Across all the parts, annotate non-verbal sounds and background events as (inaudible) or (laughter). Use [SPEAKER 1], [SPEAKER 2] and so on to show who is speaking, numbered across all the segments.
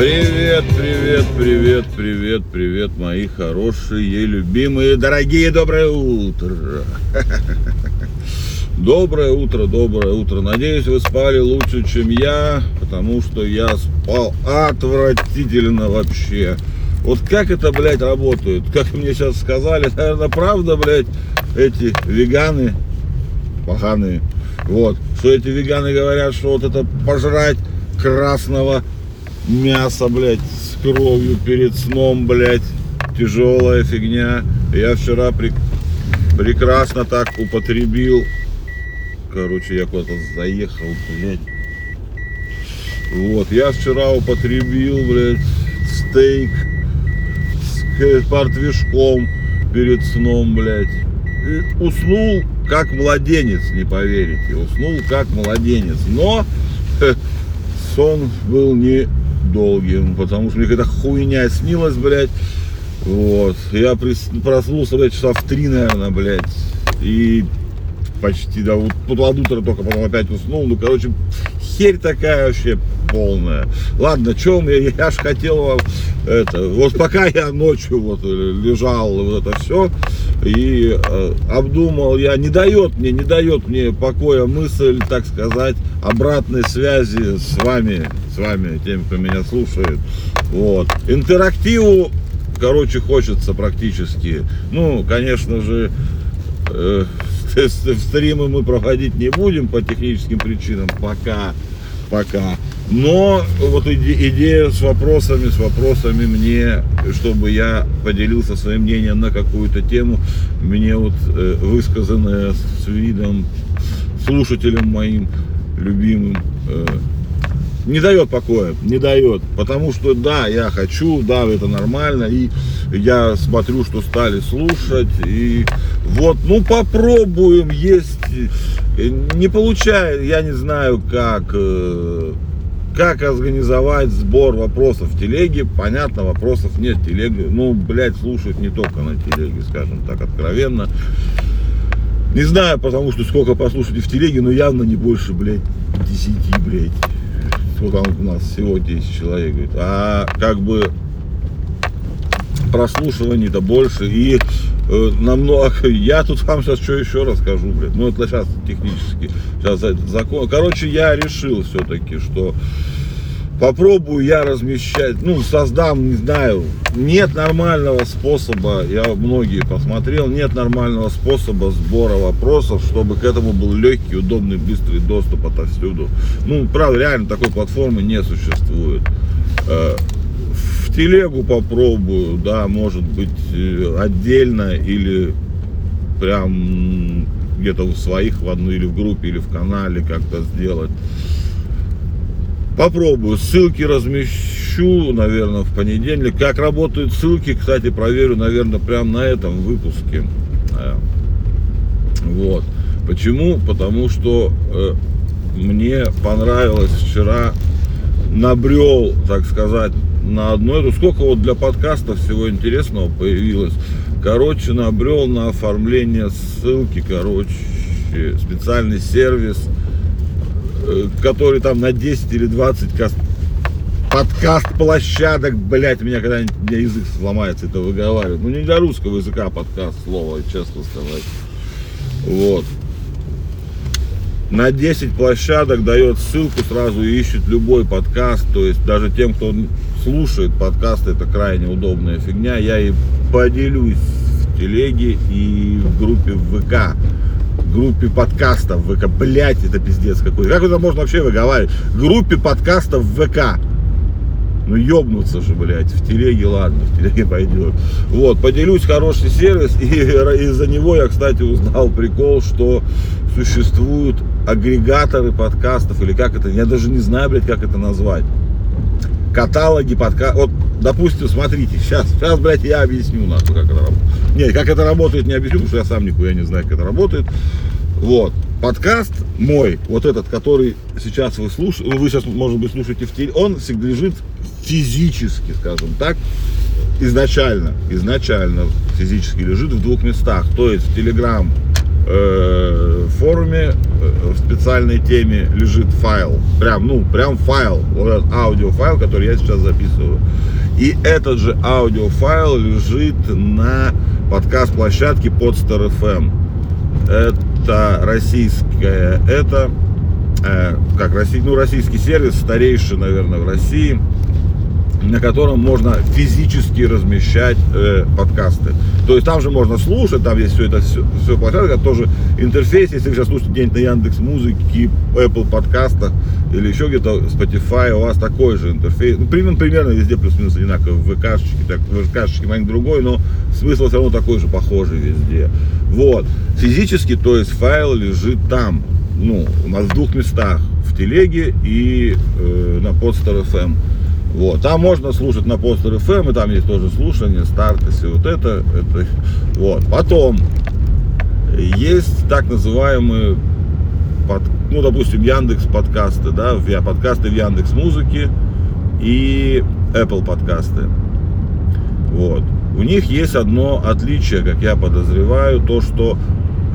[SPEAKER 1] Привет, привет, привет, привет, привет, мои хорошие, любимые, дорогие, доброе утро. (laughs) Доброе утро, доброе утро. Надеюсь, вы спали лучше, чем я, потому что я спал отвратительно вообще. Вот как это, блядь, работает? Как мне сейчас сказали, наверное, правда, блядь, эти веганы, поганые, вот, что эти веганы говорят, что вот это пожрать красного мяса, блядь, с кровью перед сном, блядь, тяжелая фигня. Я вчера при... прекрасно так употребил. Короче, я куда-то заехал, блядь. Вот, я вчера употребил, блядь, стейк с портвишком перед сном, блядь. И уснул как младенец, не поверите. Уснул как младенец. Но (laughs) сон был не долгим, потому что мне какая-то хуйня снилась, блядь. Вот. Я проснулся, блядь, часа в три, наверное, блядь. И почти до, вот, под утра только потом опять уснул. Ну, короче, херь такая вообще полная. Ладно, чем я, я ж хотел вам это, вот пока я ночью вот лежал, вот это все, и э, обдумал я, не дает мне, не дает мне покоя мысль, так сказать, обратной связи с вами, с вами, теми, кто меня слушает. Вот. Интерактиву, короче, хочется практически. Ну, конечно же, э, (laughs) стримы мы проходить не будем по техническим причинам пока пока. Но вот идея с вопросами, с вопросами мне, чтобы я поделился своим мнением на какую-то тему, мне вот э, высказанная с видом слушателем моим любимым э, не дает покоя, не дает. Потому что да, я хочу, да, это нормально. И я смотрю, что стали слушать. И вот, ну попробуем есть. Не получаю, я не знаю как. Э, как организовать сбор вопросов в телеге? Понятно, вопросов нет. Телеги, ну, блядь, слушают не только на телеге, скажем так, откровенно. Не знаю, потому что сколько послушать в телеге, но явно не больше, блядь, 10, блядь вот там у нас всего 10 человек, говорит, а как бы прослушиваний-то больше и э, намного, (laughs) я тут вам сейчас что еще расскажу, блядь, ну это сейчас технически, сейчас закон, короче, я решил все-таки, что попробую я размещать, ну, создам, не знаю, нет нормального способа, я многие посмотрел, нет нормального способа сбора вопросов, чтобы к этому был легкий, удобный, быстрый доступ отовсюду. Ну, правда, реально такой платформы не существует. Э, в телегу попробую, да, может быть, э, отдельно или прям где-то у своих в одной или в группе, или в канале как-то сделать. Попробую. Ссылки размещу, наверное, в понедельник. Как работают ссылки, кстати, проверю, наверное, прямо на этом выпуске. Вот. Почему? Потому что э, мне понравилось вчера, набрел, так сказать, на одно. Это сколько вот для подкаста всего интересного появилось. Короче, набрел на оформление ссылки, короче, специальный сервис который там на 10 или 20 каст... подкаст площадок, блять, меня когда-нибудь меня язык сломается это выговаривать. Ну не для русского языка подкаст слово, честно сказать. Вот. На 10 площадок дает ссылку, сразу ищет любой подкаст. То есть даже тем, кто слушает подкаст, это крайне удобная фигня. Я и поделюсь в телеге и в группе ВК группе подкастов ВК. Блять, это пиздец какой. Как это можно вообще выговаривать? Группе подкастов ВК. Ну ёбнуться же, блядь, в телеге, ладно, в телеге (laughs) пойдет. Вот, поделюсь, хороший сервис, и из-за него я, кстати, узнал прикол, что существуют агрегаторы подкастов, или как это, я даже не знаю, блядь, как это назвать. Каталоги подкастов, вот, допустим, смотрите, сейчас, сейчас, блядь, я объясню, нахуй, как это работает. Нет, как это работает, не объясню, потому что я сам нихуя не знаю, как это работает. Вот. Подкаст мой, вот этот, который сейчас вы слушаете, вы сейчас, может быть, слушаете в теле, он лежит физически, скажем так, изначально, изначально физически лежит в двух местах. То есть в Телеграм э, форуме, э, специальной теме лежит файл. Прям, ну, прям файл. Вот этот аудиофайл, который я сейчас записываю. И этот же аудиофайл лежит на подкаст-площадке Podster FM. Это российская, это э, как россий, ну, российский сервис, старейший, наверное, в России на котором можно физически размещать э, подкасты. То есть там же можно слушать, там есть все это, все, все площадка, тоже интерфейс, если вы сейчас слушаете где-нибудь на Яндекс Музыке, Apple подкастах или еще где-то Spotify, у вас такой же интерфейс. Ну, примерно, примерно везде плюс-минус одинаково, в ВКшечке, так, в ВКшечке маленько другой, но смысл все равно такой же, похожий везде. Вот. Физически, то есть файл лежит там, ну, у нас в двух местах, в телеге и э, на Podster FM. Вот. Там можно слушать на Постер FM, эм, и там есть тоже слушание, старт, и все вот это, это. Вот. Потом есть так называемые, под, ну, допустим, Яндекс подкасты, да, подкасты в Яндекс Музыке и Apple подкасты. Вот. У них есть одно отличие, как я подозреваю, то, что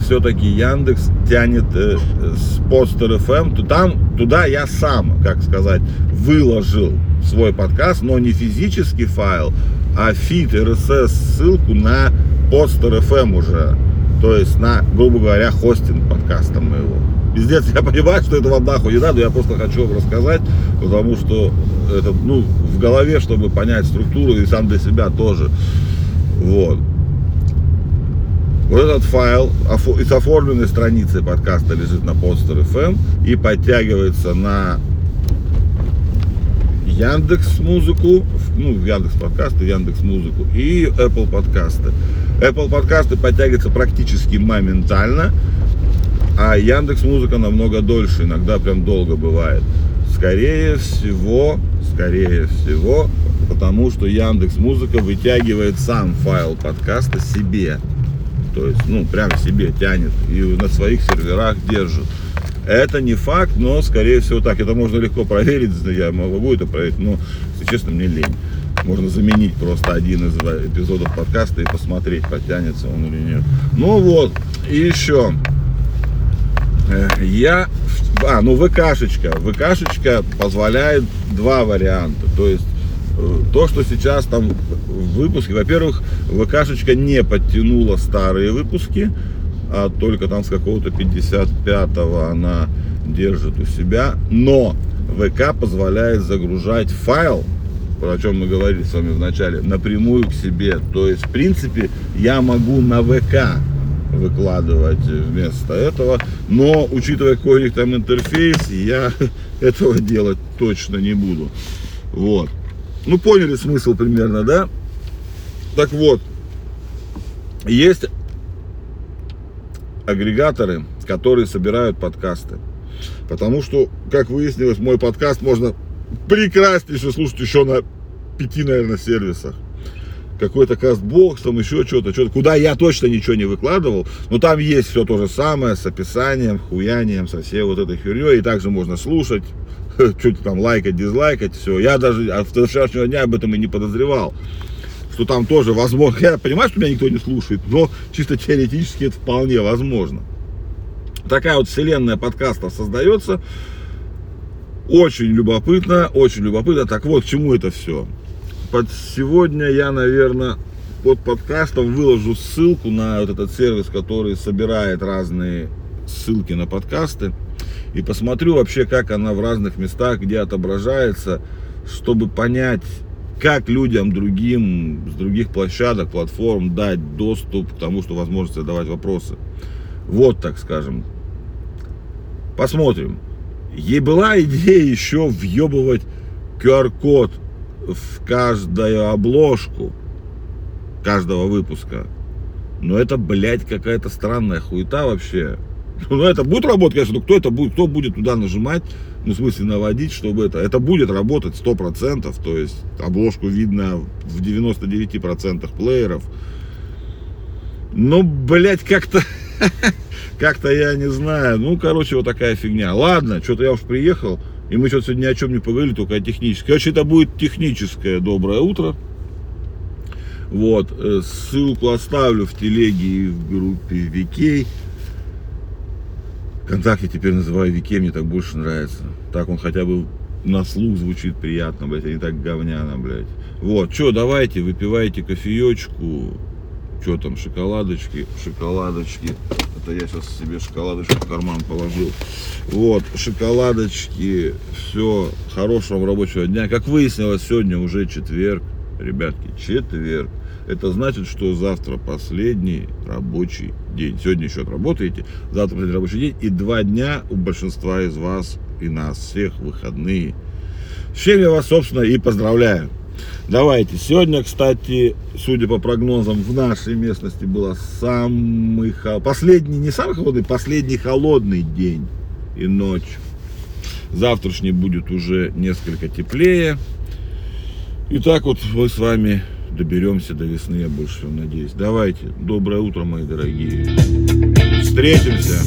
[SPEAKER 1] все-таки Яндекс тянет э, с Podster FM, эм, то там, туда я сам, как сказать, выложил свой подкаст, но не физический файл, а feed RSS ссылку на Podster FM эм уже. То есть на, грубо говоря, хостинг подкаста моего. Пиздец, я понимаю, что это вам нахуй не надо, я просто хочу вам рассказать, потому что это, ну, в голове, чтобы понять структуру и сам для себя тоже. Вот. Вот этот файл из оформленной страницы подкаста лежит на Podster FM и подтягивается на Яндекс Музыку, ну, Яндекс подкасты, Яндекс Музыку и Apple подкасты. Apple подкасты подтягиваются практически моментально, а Яндекс Музыка намного дольше, иногда прям долго бывает. Скорее всего, скорее всего, потому что Яндекс Музыка вытягивает сам файл подкаста себе. То есть, ну, прям себе тянет и на своих серверах держит. Это не факт, но скорее всего так. Это можно легко проверить, я могу это проверить, но, если честно, мне лень. Можно заменить просто один из эпизодов подкаста и посмотреть, подтянется он или нет. Ну вот, и еще. Э, я... А, ну ВКшечка. ВКшечка позволяет два варианта. То есть э, то, что сейчас там в выпуске, во-первых, ВКшечка не подтянула старые выпуски, а только там с какого-то 55-го она держит у себя. Но ВК позволяет загружать файл, о чем мы говорили с вами в начале, напрямую к себе. То есть, в принципе, я могу на ВК выкладывать вместо этого, но учитывая какой у них там интерфейс, я (laughs) этого делать точно не буду. Вот. Ну, поняли смысл примерно, да? Так вот, есть агрегаторы, которые собирают подкасты. Потому что, как выяснилось, мой подкаст можно прекраснейше слушать еще на пяти, наверное, сервисах. Какой-то кастбокс, там еще что-то, что-то, куда я точно ничего не выкладывал, но там есть все то же самое, с описанием, хуянием, со всей вот этой херней, и также можно слушать, (laughs) что-то там лайкать, дизлайкать, все. Я даже от вчерашнего дня об этом и не подозревал что там тоже возможно. Я понимаю, что меня никто не слушает, но чисто теоретически это вполне возможно. Такая вот вселенная подкастов создается. Очень любопытно, очень любопытно. Так вот, к чему это все? Под сегодня я, наверное, под подкастом выложу ссылку на вот этот сервис, который собирает разные ссылки на подкасты. И посмотрю вообще, как она в разных местах, где отображается, чтобы понять, как людям другим с других площадок, платформ дать доступ к тому, что возможность задавать вопросы. Вот так скажем. Посмотрим. Ей была идея еще въебывать QR-код в каждую обложку каждого выпуска. Но это, блядь, какая-то странная хуета вообще. Ну, это будет работать, конечно, но кто это будет, кто будет туда нажимать, ну, в смысле, наводить, чтобы это, это будет работать 100%, то есть обложку видно в 99% плееров. Ну, блядь, как-то, (laughs) как-то я не знаю, ну, короче, вот такая фигня. Ладно, что-то я уж приехал, и мы что-то сегодня ни о чем не поговорили, только о техническом. Короче, это будет техническое доброе утро. Вот, э, ссылку оставлю в телеге и в группе Викей. ВКонтакте теперь называю Вике, мне так больше нравится. Так он хотя бы на слух звучит приятно, блядь, а не так говняно, блядь. Вот, что, давайте, выпивайте кофеечку. Что там, шоколадочки, шоколадочки. Это я сейчас себе шоколадочку в карман положил. Вот, шоколадочки. Все, хорошего вам рабочего дня. Как выяснилось, сегодня уже четверг. Ребятки, четверг. Это значит, что завтра последний рабочий день. Сегодня еще отработаете, завтра последний рабочий день. И два дня у большинства из вас и нас всех выходные. С чем я вас, собственно, и поздравляю. Давайте. Сегодня, кстати, судя по прогнозам, в нашей местности было самый хо- последний, не самый холодный, последний холодный день и ночь. Завтрашний будет уже несколько теплее. И так вот мы с вами доберемся до весны, я больше всего надеюсь. Давайте. Доброе утро, мои дорогие. Встретимся.